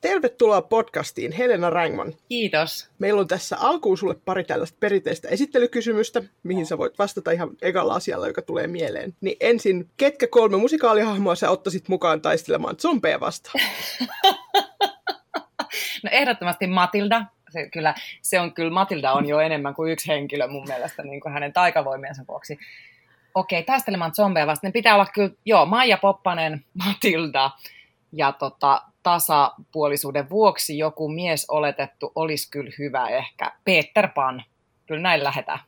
Tervetuloa podcastiin, Helena Rängman. Kiitos. Meillä on tässä alkuun sulle pari tällaista perinteistä esittelykysymystä, mihin sä voit vastata ihan ekalla asialla, joka tulee mieleen. Niin ensin, ketkä kolme musikaalihahmoa sä ottaisit mukaan taistelemaan zombeja vastaan? no ehdottomasti Matilda. Se, kyllä, se on kyllä, Matilda on jo enemmän kuin yksi henkilö mun mielestä niin kuin hänen taikavoimiensa vuoksi. Okei, taistelemaan zombeja vastaan. Ne pitää olla kyllä, joo, Maija Poppanen, Matilda ja tota, tasapuolisuuden vuoksi joku mies oletettu olisi kyllä hyvä ehkä. Peter Pan. Kyllä näin lähetään.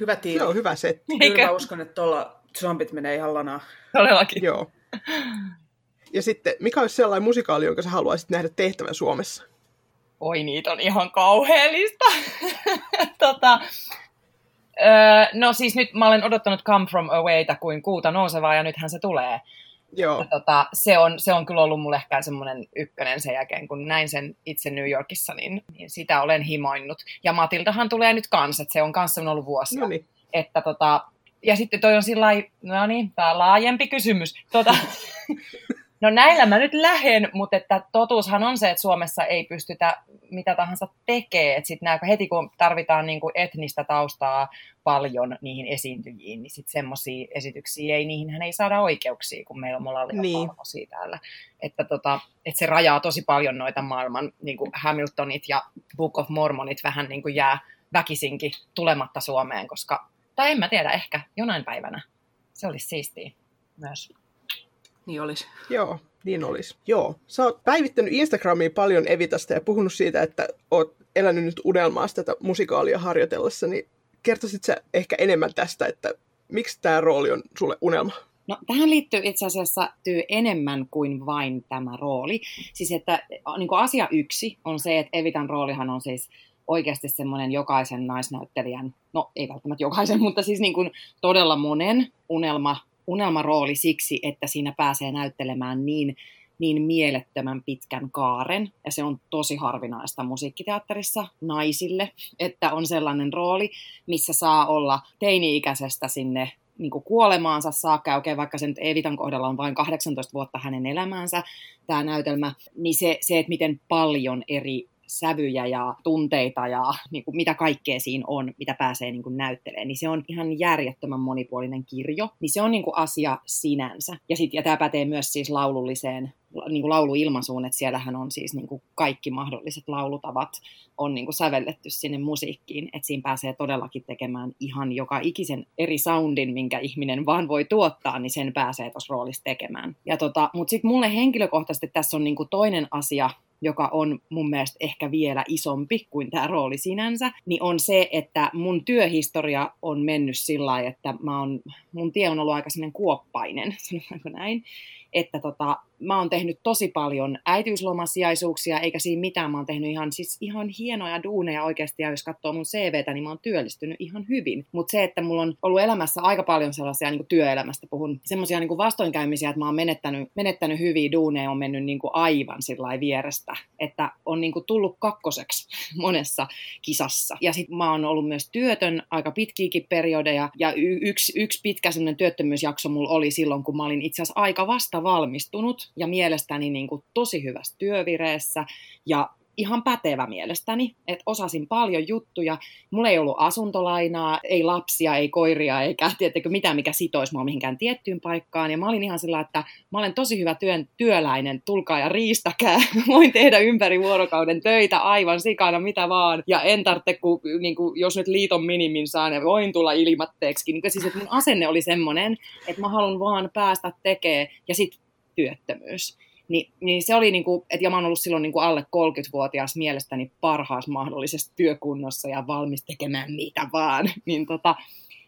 Hyvä tiimi. Joo, hyvä setti. Kyllä mä uskon, että tuolla zombit menee ihan lanaa. Todellakin. Joo. Ja sitten, mikä olisi sellainen musikaali, jonka sä haluaisit nähdä tehtävän Suomessa? Oi, niitä on ihan kauheellista. tota, öö, no siis nyt mä olen odottanut Come From Awayta kuin kuuta nousevaa ja nythän se tulee. Joo. Ja tota, se, on, se on kyllä ollut mulle ehkä semmoinen ykkönen sen jälkeen, kun näin sen itse New Yorkissa, niin, niin sitä olen himoinnut. Ja Matildahan tulee nyt kanssa, että se on kanssa ollut vuosia. No niin. Että tota, ja sitten toi on sillä no niin, tää laajempi kysymys. Tota, no näillä mä nyt lähen, mutta että totuushan on se, että Suomessa ei pystytä mitä tahansa tekee. Että sit nää, heti kun tarvitaan niinku etnistä taustaa paljon niihin esiintyjiin, niin sitten semmoisia esityksiä ei, niihin ei saada oikeuksia, kun meillä on molemmilla Niin. niin. täällä. Että, tota, että se rajaa tosi paljon noita maailman niin kuin Hamiltonit ja Book of Mormonit vähän niin kuin jää väkisinkin tulematta Suomeen, koska, tai en mä tiedä, ehkä jonain päivänä. Se olisi siistiä myös. Niin olisi. Joo, niin olisi. Joo. Sä oot päivittänyt Instagramiin paljon Evitasta ja puhunut siitä, että oot elänyt nyt unelmaa tätä musikaalia harjoitellessa, niin kertoisit sä ehkä enemmän tästä, että miksi tämä rooli on sulle unelma? No, tähän liittyy itse asiassa tyy enemmän kuin vain tämä rooli. Siis että niin kuin asia yksi on se, että Evitan roolihan on siis oikeasti semmoinen jokaisen naisnäyttelijän, no ei välttämättä jokaisen, mutta siis niin kuin todella monen unelma, unelmarooli siksi, että siinä pääsee näyttelemään niin, niin mielettömän pitkän kaaren. Ja se on tosi harvinaista musiikkiteatterissa naisille, että on sellainen rooli, missä saa olla teini-ikäisestä sinne niin kuin kuolemaansa saakka, okei, vaikka se nyt Evitan kohdalla on vain 18 vuotta hänen elämäänsä, tämä näytelmä, niin se, se että miten paljon eri sävyjä ja tunteita ja niin kuin mitä kaikkea siinä on, mitä pääsee niin kuin näyttelemään, niin se on ihan järjettömän monipuolinen kirjo, niin se on niin kuin asia sinänsä. Ja, sit, ja tämä pätee myös siis laululliseen niin kuin lauluilmaisuun, että siellähän on siis niin kuin kaikki mahdolliset laulutavat on niin kuin sävelletty sinne musiikkiin, että siinä pääsee todellakin tekemään ihan joka ikisen eri soundin, minkä ihminen vaan voi tuottaa, niin sen pääsee tuossa roolissa tekemään. Ja tota, mutta sitten mulle henkilökohtaisesti tässä on niin kuin toinen asia, joka on mun mielestä ehkä vielä isompi kuin tämä rooli sinänsä, niin on se, että mun työhistoria on mennyt sillä lailla, että mä on, mun tie on ollut aika kuoppainen, sanotaanko näin, että tota, mä oon tehnyt tosi paljon äitiyslomasijaisuuksia, eikä siinä mitään. Mä oon tehnyt ihan, siis ihan hienoja duuneja oikeasti, ja jos katsoo mun CVtä, niin mä oon työllistynyt ihan hyvin. Mutta se, että mulla on ollut elämässä aika paljon sellaisia, niin kuin työelämästä puhun, semmoisia niin vastoinkäymisiä, että mä oon menettänyt, menettänyt hyviä duuneja, on mennyt niin kuin aivan sillä vierestä, että on niin kuin tullut kakkoseksi monessa kisassa. Ja sitten mä oon ollut myös työtön aika pitkiäkin periodeja, ja y- yksi, yksi pitkä työttömyysjakso mulla oli silloin, kun mä olin itse asiassa aika vasta valmistunut, ja mielestäni niin kuin tosi hyvässä työvireessä ja ihan pätevä mielestäni, että osasin paljon juttuja. Mulla ei ollut asuntolainaa, ei lapsia, ei koiria, eikä tiettekö mitään, mikä sitoisi mua mihinkään tiettyyn paikkaan. Ja mä olin ihan sillä, että mä olen tosi hyvä työn, työläinen, tulkaa ja riistäkää. Voin tehdä ympäri vuorokauden töitä aivan sikana, mitä vaan. Ja en tarvitse, kun, niin kuin, jos nyt liiton minimin saan, niin voin tulla ilmatteeksi. Niin, siis, että mun asenne oli semmoinen, että mä haluan vaan päästä tekemään ja sitten työttömyys. Niin, niin se oli, niin kuin, että ja mä oon ollut silloin niin kuin alle 30-vuotias mielestäni parhaassa mahdollisessa työkunnossa ja valmis tekemään mitä vaan. Niin, tota,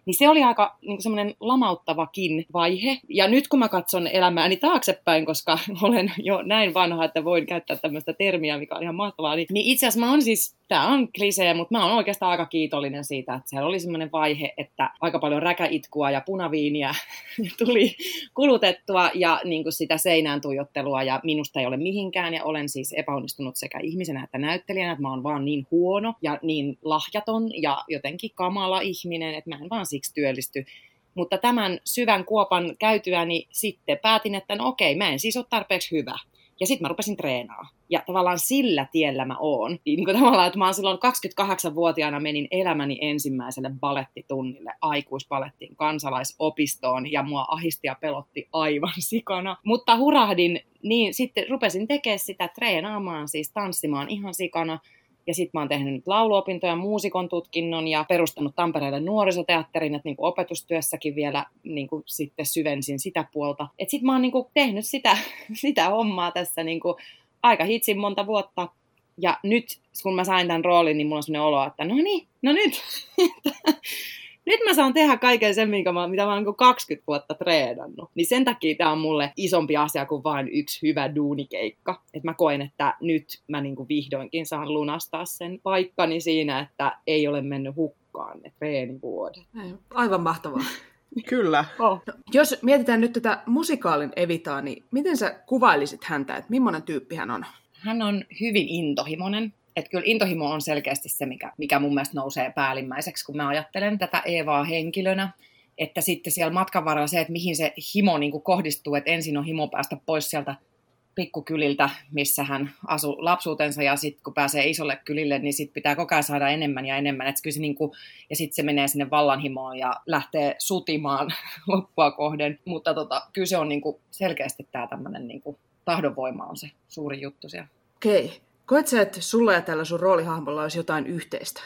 niin se oli aika niin semmoinen lamauttavakin vaihe. Ja nyt kun mä katson elämääni taaksepäin, koska olen jo näin vanha, että voin käyttää tämmöistä termiä, mikä on ihan mahtavaa, niin, niin itse asiassa mä oon siis, tämä on klisee, mutta mä oon oikeastaan aika kiitollinen siitä, että siellä oli semmoinen vaihe, että aika paljon räkäitkua ja punaviiniä tuli kulutettua ja niin kuin sitä seinään tuijottelua ja minusta ei ole mihinkään ja olen siis epäonnistunut sekä ihmisenä että näyttelijänä, että mä oon vaan niin huono ja niin lahjaton ja jotenkin kamala ihminen, että mä en vaan siksi työllisty. Mutta tämän syvän kuopan käytyäni sitten päätin, että no okei, mä en siis ole tarpeeksi hyvä. Ja sitten mä rupesin treenaa. Ja tavallaan sillä tiellä mä oon. Niin kuin tavallaan, että mä oon silloin 28-vuotiaana menin elämäni ensimmäiselle balettitunnille aikuispalettiin kansalaisopistoon ja mua ahisti ja pelotti aivan sikana. Mutta hurahdin, niin sitten rupesin tekemään sitä treenaamaan, siis tanssimaan ihan sikana. Ja sitten mä oon tehnyt nyt lauluopintoja, muusikon tutkinnon ja perustanut Tampereelle nuorisoteatterin, että niinku opetustyössäkin vielä niinku sitten syvensin sitä puolta. Että sitten mä oon niinku tehnyt sitä, sitä hommaa tässä niinku aika hitsin monta vuotta. Ja nyt, kun mä sain tämän roolin, niin mulla on sellainen olo, että no niin, no nyt. nyt mä saan tehdä kaiken sen, minkä mä, mitä mä oon 20 vuotta treenannut. Niin sen takia tämä on mulle isompi asia kuin vain yksi hyvä duunikeikka. Että mä koen, että nyt mä niin kuin vihdoinkin saan lunastaa sen paikkani siinä, että ei ole mennyt hukkaan ne treenivuodet. Aivan mahtavaa. Kyllä. Oh. No, jos mietitään nyt tätä musikaalin Evitaa, niin miten sä kuvailisit häntä, että millainen tyyppi hän on? Hän on hyvin intohimoinen. Että kyllä intohimo on selkeästi se, mikä, mikä mun mielestä nousee päällimmäiseksi, kun mä ajattelen tätä Eevaa henkilönä. Että sitten siellä matkan varrella se, että mihin se himo niin kuin kohdistuu, että ensin on himo päästä pois sieltä pikkukyliltä, missä hän asui lapsuutensa, ja sitten kun pääsee isolle kylille, niin sitten pitää koko ajan saada enemmän ja enemmän. Et kyllä se niinku, ja sitten se menee sinne vallanhimoon ja lähtee sutimaan loppua kohden. Mutta tota, kyllä se on niinku selkeästi tämä tämmöinen niinku, tahdonvoima on se suuri juttu siellä. Okei. Koet sä, että sulla ja tällä sun roolihahmolla olisi jotain yhteistä?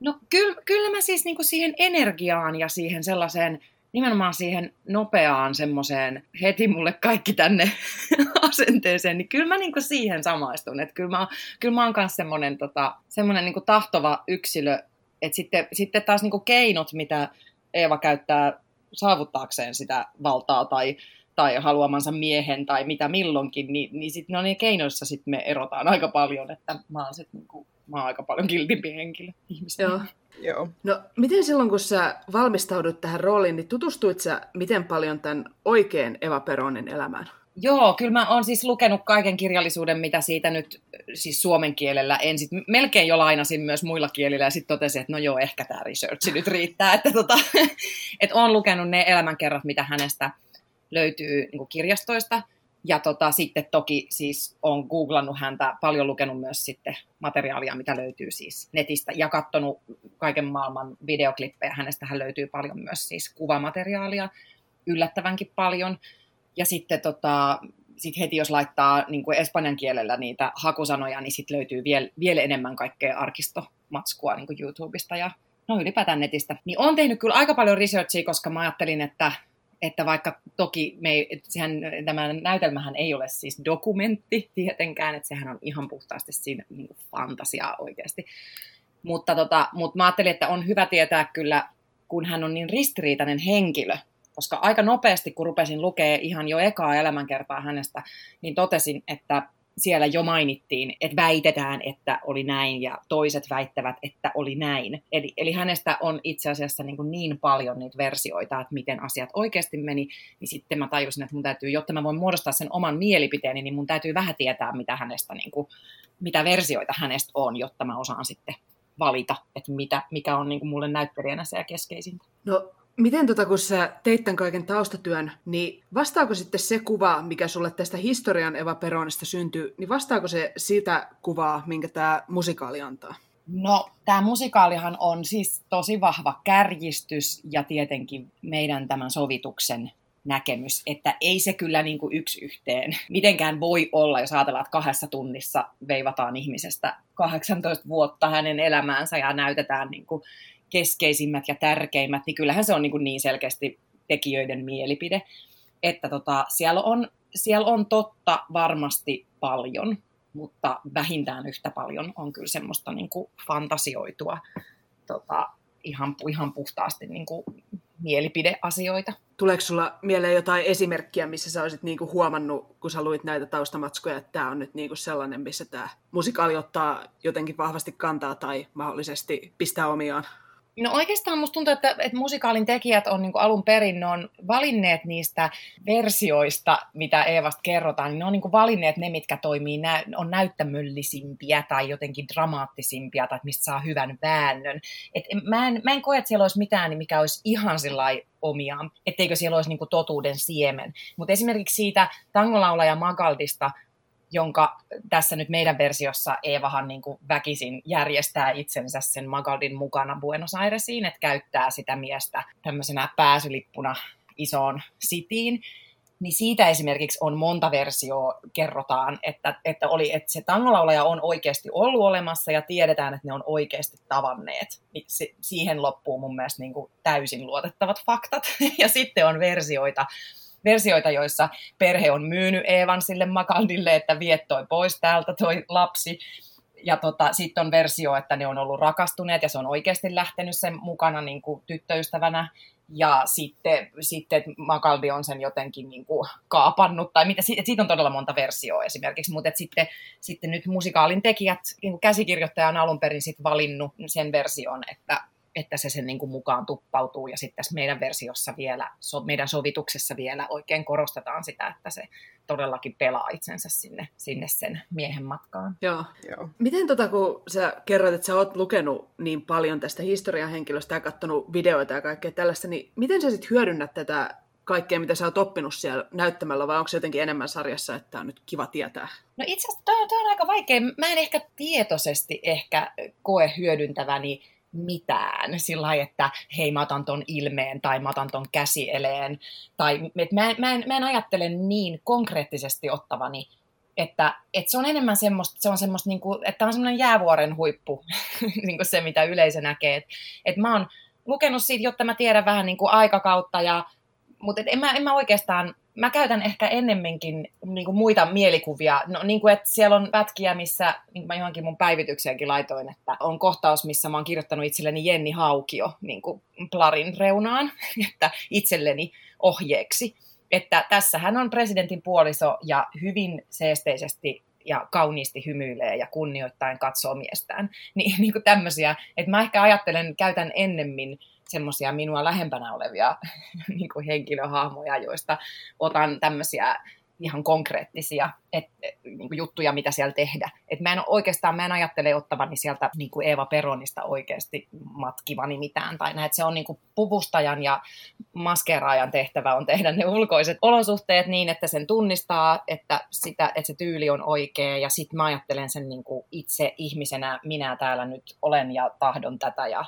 No kyllä, kyllä mä siis niinku siihen energiaan ja siihen sellaiseen, nimenomaan siihen nopeaan semmoiseen heti mulle kaikki tänne asenteeseen, niin kyllä mä niinku siihen samaistun. Että kyllä mä, kyllä mä oon myös semmoinen tota, semmonen niinku tahtova yksilö, että sitten, sitten taas niinku keinot, mitä Eeva käyttää saavuttaakseen sitä valtaa tai tai haluamansa miehen tai mitä milloinkin, niin, niin sitten no niin keinoissa sit me erotaan aika paljon, että mä oon, sit, niinku, mä oon aika paljon kiltimpi henkilö ihmisenä. Joo. Joo. No, miten silloin, kun sä valmistaudut tähän rooliin, niin tutustuit sä miten paljon tämän oikein Eva Peronin elämään? Joo, kyllä mä oon siis lukenut kaiken kirjallisuuden, mitä siitä nyt siis suomen kielellä ensin. Melkein jo lainasin myös muilla kielillä ja sitten totesin, että no joo, ehkä tämä research nyt riittää. Että tota, et oon lukenut ne elämänkerrat, mitä hänestä löytyy niin kirjastoista. Ja tota, sitten toki siis on googlannut häntä, paljon lukenut myös sitten materiaalia, mitä löytyy siis netistä, ja katsonut kaiken maailman videoklippejä. Hänestähän löytyy paljon myös siis kuvamateriaalia, yllättävänkin paljon. Ja sitten tota, sit heti jos laittaa niin kuin espanjan kielellä niitä hakusanoja, niin sitten löytyy vielä, vielä enemmän kaikkea arkistomatskua niin kuin YouTubesta ja no ylipäätään netistä. Niin on tehnyt kyllä aika paljon researchia, koska mä ajattelin, että että vaikka toki me ei, sehän, tämä näytelmähän ei ole siis dokumentti tietenkään, että sehän on ihan puhtaasti siinä niin kuin fantasiaa oikeasti. Mutta, tota, mutta mä ajattelin, että on hyvä tietää kyllä, kun hän on niin ristiriitainen henkilö, koska aika nopeasti, kun rupesin lukea ihan jo ekaa elämänkertaa hänestä, niin totesin, että siellä jo mainittiin, että väitetään, että oli näin ja toiset väittävät, että oli näin. Eli, eli hänestä on itse asiassa niin, kuin niin paljon niitä versioita, että miten asiat oikeasti meni, niin sitten mä tajusin, että mun täytyy, jotta mä voin muodostaa sen oman mielipiteeni, niin mun täytyy vähän tietää, mitä hänestä, niin kuin, mitä versioita hänestä on, jotta mä osaan sitten valita, että mitä, mikä on niin kuin mulle näyttelijänä se keskeisintä. No Miten tota, kun sä teit tämän kaiken taustatyön, niin vastaako sitten se kuva, mikä sulle tästä historian Eva Peronista syntyy, niin vastaako se sitä kuvaa, minkä tämä musikaali antaa? No, tämä musikaalihan on siis tosi vahva kärjistys ja tietenkin meidän tämän sovituksen näkemys, että ei se kyllä niin kuin yksi yhteen mitenkään voi olla, jos ajatellaan, että kahdessa tunnissa veivataan ihmisestä 18 vuotta hänen elämäänsä ja näytetään niin kuin keskeisimmät ja tärkeimmät, niin kyllähän se on niin, kuin niin selkeästi tekijöiden mielipide, että tota, siellä, on, siellä on totta varmasti paljon, mutta vähintään yhtä paljon on kyllä semmoista niin kuin fantasioitua tota, ihan, ihan puhtaasti niin kuin mielipideasioita. Tuleeko sulla mieleen jotain esimerkkiä, missä sä olisit niinku huomannut, kun sä luit näitä taustamatskoja, että tämä on nyt niinku sellainen, missä tämä musikaali ottaa jotenkin vahvasti kantaa tai mahdollisesti pistää omiaan? No oikeastaan musta tuntuu, että, että musikaalin tekijät on niin alun perin, ne on valinneet niistä versioista, mitä Eevasta kerrotaan, niin ne on niin valinneet ne, mitkä toimii, nä- on näyttämöllisimpiä tai jotenkin dramaattisimpia tai mistä saa hyvän väännön. Et mä, en, mä en koe, että siellä olisi mitään, mikä olisi ihan omiaan, etteikö siellä olisi niin totuuden siemen. Mutta esimerkiksi siitä tangolaulaja Magaldista jonka tässä nyt meidän versiossa Eevahan niin kuin väkisin järjestää itsensä sen Magaldin mukana Buenos Airesiin, että käyttää sitä miestä tämmöisenä pääsylippuna isoon sitiin niin siitä esimerkiksi on monta versioa kerrotaan, että, että, oli, että se tangolaulaja on oikeasti ollut olemassa ja tiedetään, että ne on oikeasti tavanneet. Niin se, siihen loppuu mun mielestä niin kuin täysin luotettavat faktat. Ja sitten on versioita, versioita, joissa perhe on myynyt Eevan sille Makaldille, että viet toi pois täältä toi lapsi. Ja tota, sitten on versio, että ne on ollut rakastuneet ja se on oikeasti lähtenyt sen mukana niin kuin tyttöystävänä ja sitten, sitten Makaldi on sen jotenkin niin kuin kaapannut, tai mitä, siitä on todella monta versioa esimerkiksi, mutta sitten, sitten nyt musikaalin tekijät, niin käsikirjoittaja on alun perin sit valinnut sen version, että, että se sen niin kuin mukaan tuppautuu, ja sitten tässä meidän versiossa vielä, so, meidän sovituksessa vielä oikein korostetaan sitä, että se todellakin pelaa itsensä sinne, sinne sen miehen matkaan. Joo. Joo. Miten tota, kun sä kerroit, että sä oot lukenut niin paljon tästä historian henkilöstä ja katsonut videoita ja kaikkea tällaista, niin miten sä sitten hyödynnät tätä kaikkea, mitä sä oot oppinut siellä näyttämällä, vai onko se jotenkin enemmän sarjassa, että on nyt kiva tietää? No itse asiassa toi, toi on aika vaikea. Mä en ehkä tietoisesti ehkä koe hyödyntäväni mitään sillä lailla, että hei mä otan ton ilmeen tai mä otan ton käsieleen. Tai että mä, mä, en, mä en ajattele niin konkreettisesti ottavani, että, että se on enemmän semmoista, se on semmoista niin kuin, että on semmoinen jäävuoren huippu, niin kuin se mitä yleisö näkee. Että, että mä oon lukenut siitä, jotta mä tiedän vähän niin kuin aikakautta ja mutta en mä, en mä oikeastaan mä käytän ehkä ennemminkin niin kuin muita mielikuvia. No, niin kuin, että siellä on pätkiä, missä, niin kuin mä johonkin mun päivitykseenkin laitoin, että on kohtaus, missä mä oon kirjoittanut itselleni Jenni Haukio niin kuin plarin reunaan, että itselleni ohjeeksi. Että tässähän on presidentin puoliso ja hyvin seesteisesti ja kauniisti hymyilee ja kunnioittain katsoo miestään. Niin, niin kuin tämmöisiä, että mä ehkä ajattelen, käytän ennemmin semmoisia minua lähempänä olevia niin kuin henkilöhahmoja, joista otan tämmöisiä ihan konkreettisia et, niin kuin juttuja, mitä siellä tehdä. Et mä en oikeastaan, mä en ajattele ottavani sieltä niin kuin Eeva Peronista oikeasti matkivani mitään. Tai näin, se on niin kuin puvustajan ja maskeraajan tehtävä on tehdä ne ulkoiset olosuhteet niin, että sen tunnistaa, että, sitä, että se tyyli on oikea. Ja sitten mä ajattelen sen niin kuin itse ihmisenä, minä täällä nyt olen ja tahdon tätä ja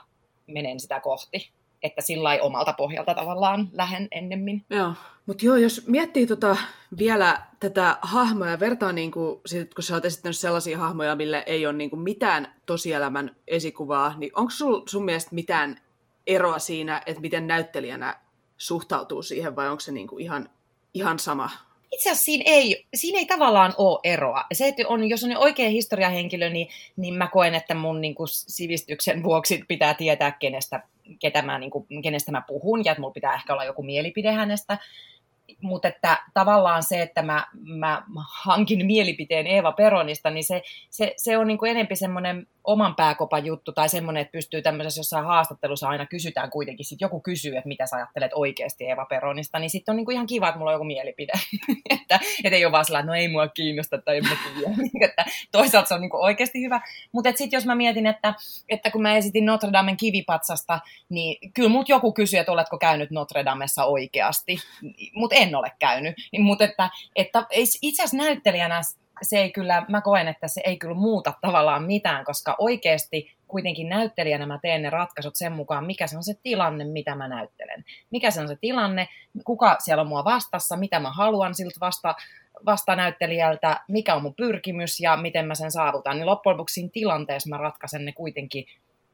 menen sitä kohti. Että sillä omalta pohjalta tavallaan lähen ennemmin. Joo, mutta joo, jos miettii tota vielä tätä hahmoa ja vertaa, niin kuin, sit, kun sä oot esittänyt sellaisia hahmoja, mille ei ole niin kuin mitään tosielämän esikuvaa, niin onko sul, sun mielestä mitään eroa siinä, että miten näyttelijänä suhtautuu siihen, vai onko se niin kuin ihan, ihan sama? Itse asiassa siinä ei, siinä ei tavallaan ole eroa. Se, että on, jos on oikea historiahenkilö, niin, niin mä koen, että mun niin kuin, sivistyksen vuoksi pitää tietää, kenestä, ketä mä, niin kuin, kenestä mä puhun, ja että mulla pitää ehkä olla joku mielipide hänestä mutta että tavallaan se, että mä, mä hankin mielipiteen Eeva Peronista, niin se, se, se on niin kuin enempi semmoinen oman pääkopan juttu tai semmoinen, että pystyy tämmöisessä jossain haastattelussa aina kysytään kuitenkin, sit joku kysyy, että mitä sä ajattelet oikeasti Eeva Peronista, niin sitten on niin kuin ihan kiva, että mulla on joku mielipide. että, että ei ole vaan sellainen, että no ei mua kiinnosta tai en mä tiedä. että toisaalta se on niin kuin oikeasti hyvä. Mutta sitten jos mä mietin, että, että kun mä esitin Notre Damen kivipatsasta, niin kyllä mut joku kysyy, että oletko käynyt Notre Damessa oikeasti. Mutta en ole käynyt. Niin, mutta että, että itse asiassa näyttelijänä se ei kyllä, mä koen, että se ei kyllä muuta tavallaan mitään, koska oikeasti kuitenkin näyttelijänä mä teen ne ratkaisut sen mukaan, mikä se on se tilanne, mitä mä näyttelen. Mikä se on se tilanne, kuka siellä on mua vastassa, mitä mä haluan siltä vasta, vastanäyttelijältä, mikä on mun pyrkimys ja miten mä sen saavutan. Niin loppujen lopuksi siinä tilanteessa mä ratkaisen ne kuitenkin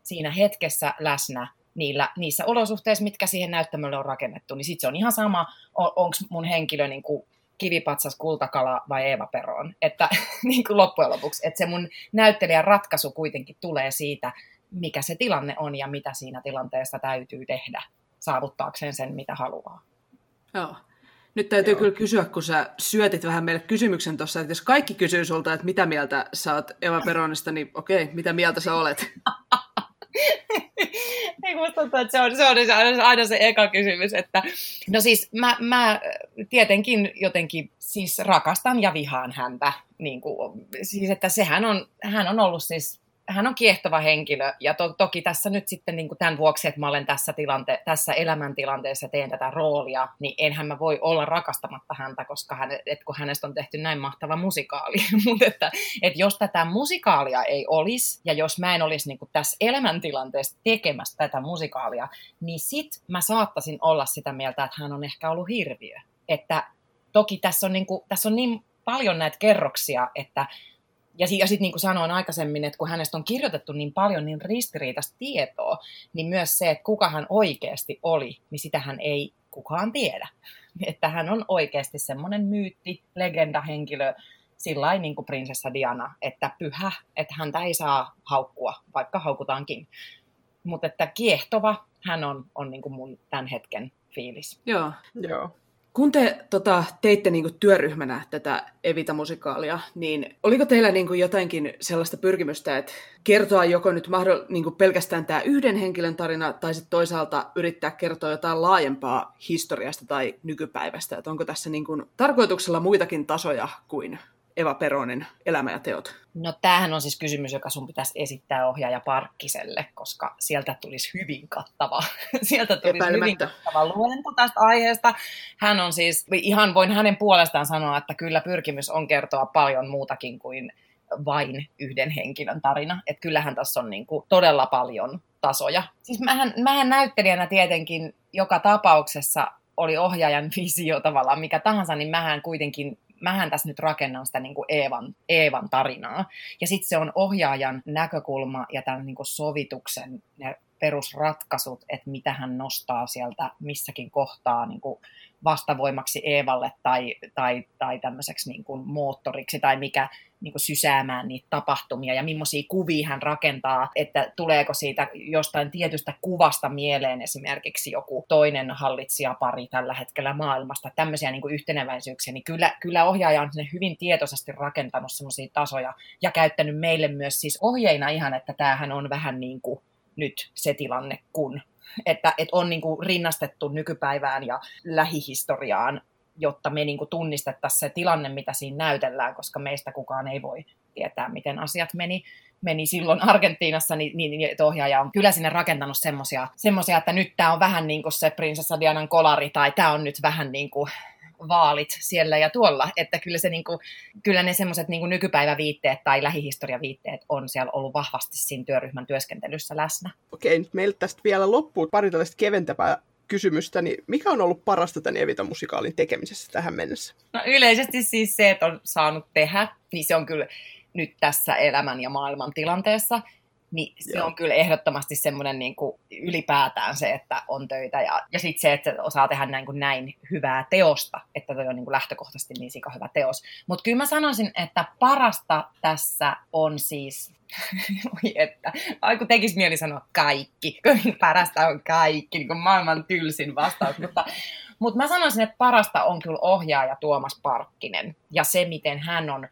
siinä hetkessä läsnä niillä, niissä olosuhteissa, mitkä siihen näyttämölle on rakennettu. Niin sitten se on ihan sama, on, onko mun henkilö niin kuin kivipatsas, kultakala vai Eeva Peron. Että niin kuin loppujen lopuksi, että se mun näyttelijän ratkaisu kuitenkin tulee siitä, mikä se tilanne on ja mitä siinä tilanteessa täytyy tehdä saavuttaakseen sen, mitä haluaa. Joo. Nyt täytyy Joo. kyllä kysyä, kun sä syötit vähän meille kysymyksen tuossa, että jos kaikki kysyy sulta, että mitä mieltä sä oot Eva Peronista, niin okei, mitä mieltä sä olet? niin musta tuntuu, että se on, se on aina, aina se eka kysymys, että no siis mä, mä tietenkin jotenkin siis rakastan ja vihaan häntä, niin kuin, siis että sehän on, hän on ollut siis hän on kiehtova henkilö ja to, toki tässä nyt sitten niin kuin tämän vuoksi, että mä olen tässä, tilante, tässä elämäntilanteessa ja teen tätä roolia, niin enhän mä voi olla rakastamatta häntä, koska hän, et kun hänestä on tehty näin mahtava musikaali. Mutta että, että jos tätä musikaalia ei olisi ja jos mä en olisi niin kuin tässä elämäntilanteessa tekemässä tätä musikaalia, niin sit mä saattaisin olla sitä mieltä, että hän on ehkä ollut hirviö. Että toki tässä on, niin kuin, tässä on niin paljon näitä kerroksia, että ja, ja sitten niin kuin sanoin aikaisemmin, että kun hänestä on kirjoitettu niin paljon niin ristiriitaista tietoa, niin myös se, että kuka hän oikeasti oli, niin sitä hän ei kukaan tiedä. Että hän on oikeasti semmoinen myytti, legendahenkilö, sillä niin kuin prinsessa Diana, että pyhä, että häntä ei saa haukkua, vaikka haukutaankin. Mutta että kiehtova hän on, on niin kuin mun tämän hetken fiilis. Joo. Joo. Kun te tota, teitte niin kuin, työryhmänä tätä Evita-musikaalia, niin oliko teillä niin kuin, jotenkin sellaista pyrkimystä, että kertoa joko nyt mahdoll- niin kuin, pelkästään tämä yhden henkilön tarina, tai sitten toisaalta yrittää kertoa jotain laajempaa historiasta tai nykypäivästä? Että onko tässä niin kuin, tarkoituksella muitakin tasoja kuin Eva Peronin elämä ja teot? No tämähän on siis kysymys, joka sun pitäisi esittää ohjaaja Parkkiselle, koska sieltä tulisi hyvin kattava, sieltä tulisi hyvin kattava luento tästä aiheesta. Hän on siis, ihan voin hänen puolestaan sanoa, että kyllä pyrkimys on kertoa paljon muutakin kuin vain yhden henkilön tarina. Että kyllähän tässä on niin kuin todella paljon tasoja. Siis mähän, mähän näyttelijänä tietenkin joka tapauksessa oli ohjaajan visio tavallaan mikä tahansa, niin mähän kuitenkin mähän tässä nyt rakennan sitä niin kuin Eevan, Eevan tarinaa. Ja sitten se on ohjaajan näkökulma ja tämän niin kuin sovituksen ne perusratkaisut, että mitä hän nostaa sieltä missäkin kohtaa niin kuin vastavoimaksi Eevalle tai, tai, tai tämmöiseksi niin kuin moottoriksi tai mikä niin kuin sysäämään niitä tapahtumia ja millaisia kuvia hän rakentaa, että tuleeko siitä jostain tietystä kuvasta mieleen esimerkiksi joku toinen hallitsijapari tällä hetkellä maailmasta, tämmöisiä niin kuin yhteneväisyyksiä, niin kyllä, kyllä ohjaaja on hyvin tietoisesti rakentanut semmoisia tasoja ja käyttänyt meille myös siis ohjeina ihan, että tämähän on vähän niin kuin nyt se tilanne, kun että, että on niin kuin rinnastettu nykypäivään ja lähihistoriaan, jotta me niin kuin tunnistettaisiin se tilanne, mitä siinä näytellään, koska meistä kukaan ei voi tietää, miten asiat meni meni silloin Argentiinassa, niin, niin, niin ohjaaja on kyllä sinne rakentanut semmoisia, että nyt tämä on vähän niin kuin se prinsessa Dianan kolari, tai tämä on nyt vähän niin kuin vaalit siellä ja tuolla, että kyllä, se, niin kuin, kyllä ne semmoiset niin nykypäiväviitteet tai lähihistoriaviitteet on siellä ollut vahvasti siinä työryhmän työskentelyssä läsnä. Okei, nyt meiltä tästä vielä loppuu pari tällaista keventävää kysymystä, niin mikä on ollut parasta tämän Evita-musikaalin tekemisessä tähän mennessä? No yleisesti siis se, että on saanut tehdä, niin se on kyllä nyt tässä elämän ja maailman tilanteessa niin se Joo. on kyllä ehdottomasti semmoinen niin kuin ylipäätään se, että on töitä. Ja, ja sitten se, että osaa tehdä näin, kuin näin hyvää teosta, että toi on niin kuin lähtökohtaisesti niin sika hyvä teos. Mutta kyllä mä sanoisin, että parasta tässä on siis Oi että, ai kun tekisi mieli sanoa kaikki, parasta on kaikki, niin kuin maailman tylsin vastaus, mutta, mutta mä sanoisin, että parasta on kyllä ohjaaja Tuomas Parkkinen ja se, miten hän on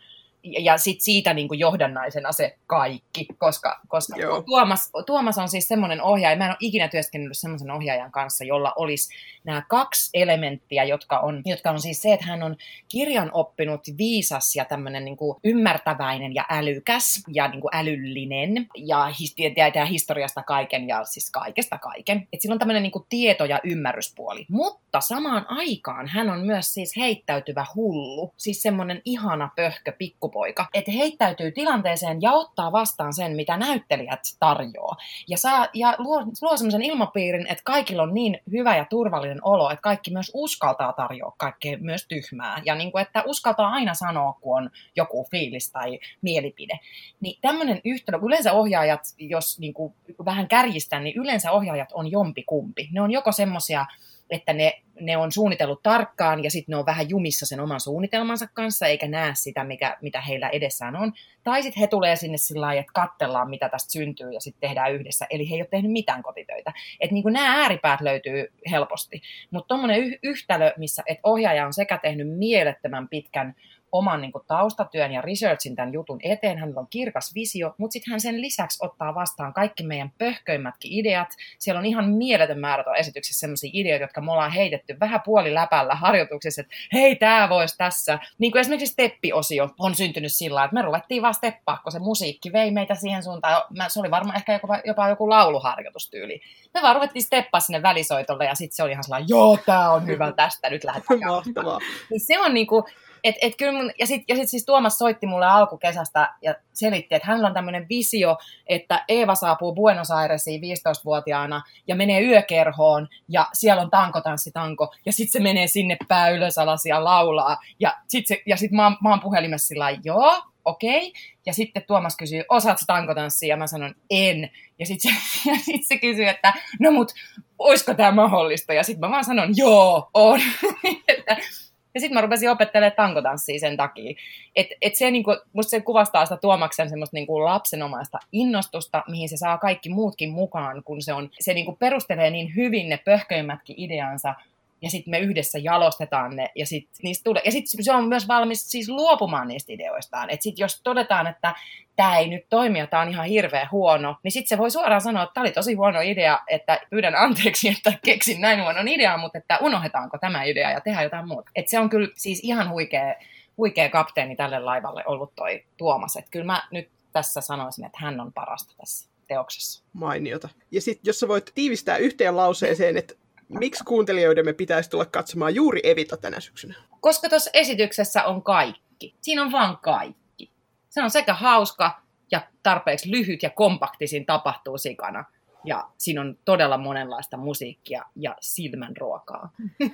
ja sit siitä niin kuin johdannaisena se kaikki, koska, koska Tuomas, Tuomas on siis semmoinen ohjaaja, mä en ole ikinä työskennellyt semmoisen ohjaajan kanssa, jolla olisi nämä kaksi elementtiä, jotka on, jotka on siis se, että hän on kirjan oppinut viisas ja tämmöinen niin kuin ymmärtäväinen ja älykäs ja niin kuin älyllinen ja tietää historiasta kaiken ja siis kaikesta kaiken. Et sillä on tämmöinen niin kuin tieto- ja ymmärryspuoli. Mutta samaan aikaan hän on myös siis heittäytyvä hullu, siis semmoinen ihana pöhkö pikku poika, että heittäytyy tilanteeseen ja ottaa vastaan sen, mitä näyttelijät tarjoaa. Ja, saa, ja luo, luo sellaisen ilmapiirin, että kaikilla on niin hyvä ja turvallinen olo, että kaikki myös uskaltaa tarjoa kaikkea myös tyhmää. Ja niin kuin, että uskaltaa aina sanoa, kun on joku fiilis tai mielipide. Niin tämmöinen yhtälö, yleensä ohjaajat, jos niin kuin vähän kärjistän, niin yleensä ohjaajat on jompi kumpi. Ne on joko semmoisia että ne, ne on suunnitellut tarkkaan ja sitten ne on vähän jumissa sen oman suunnitelmansa kanssa, eikä näe sitä, mikä, mitä heillä edessään on. Tai sitten he tulee sinne sillä lailla, että katsellaan, mitä tästä syntyy ja sitten tehdään yhdessä. Eli he ei ole tehnyt mitään kotitöitä. Että niin nämä ääripäät löytyy helposti. Mutta tuommoinen yhtälö, missä et ohjaaja on sekä tehnyt mielettömän pitkän oman niin kuin, taustatyön ja researchin tämän jutun eteen, hänellä on kirkas visio, mutta sitten hän sen lisäksi ottaa vastaan kaikki meidän pöhköimmätkin ideat. Siellä on ihan mieletön määrä esityksessä sellaisia ideoita, jotka me ollaan heitetty vähän puoliläpällä harjoituksessa, että hei, tämä voisi tässä. Niin kuin esimerkiksi steppiosio on syntynyt sillä että me ruvettiin vaan steppaa, kun se musiikki vei meitä siihen suuntaan. Se oli varmaan ehkä jopa, jopa joku lauluharjoitustyyli. Me vaan ruvettiin steppaa sinne välisoitolle ja sitten se oli ihan sellainen, joo, tämä on hyvä, tästä nyt lähdetään. Mahtavaa. Niin se on niinku, et, et kyllä mun, ja sitten ja sit siis Tuomas soitti mulle alkukesästä ja selitti, että hänellä on tämmöinen visio, että Eeva saapuu Buenos Airesiin 15-vuotiaana ja menee yökerhoon ja siellä on tanko, tanssi, tanko. Ja sitten se menee sinne pää ylös alas ja laulaa. Ja sitten sit mä, mä oon puhelimessa sillä joo, okei. Okay. Ja sitten Tuomas kysyy, osaatko tankotanssia? Ja mä sanon, en. Ja sitten se, ja sit se kysyy, että no mut, olisiko tämä mahdollista? Ja sitten mä vaan sanon, joo, on. ja sitten mä rupesin opettelemaan tankotanssia sen takia. Et, et se, niinku, musta se kuvastaa sitä Tuomaksen semmoista niinku lapsenomaista innostusta, mihin se saa kaikki muutkin mukaan, kun se, on, se niinku perustelee niin hyvin ne pöhköimmätkin ideansa, ja sitten me yhdessä jalostetaan ne, ja sitten niistä tulee. Ja sitten se on myös valmis siis luopumaan niistä ideoistaan. Että sitten jos todetaan, että tämä ei nyt toimi ja tämä on ihan hirveän huono, niin sitten se voi suoraan sanoa, että tämä oli tosi huono idea, että pyydän anteeksi, että keksin näin huonon idean, mutta että unohdetaanko tämä idea ja tehdään jotain muuta. Että se on kyllä siis ihan huikea, huikea kapteeni tälle laivalle ollut toi Tuomas. Että kyllä mä nyt tässä sanoisin, että hän on parasta tässä teoksessa. Mainiota. Ja sitten jos sä voit tiivistää yhteen lauseeseen, että miksi kuuntelijoidemme pitäisi tulla katsomaan juuri Evita tänä syksynä? Koska tuossa esityksessä on kaikki. Siinä on vaan kaikki. Se on sekä hauska ja tarpeeksi lyhyt ja kompaktisin tapahtuu sikana. Ja siinä on todella monenlaista musiikkia ja silmän ruokaa.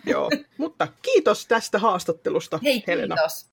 Joo, mutta kiitos tästä haastattelusta, Hei, Helena. kiitos.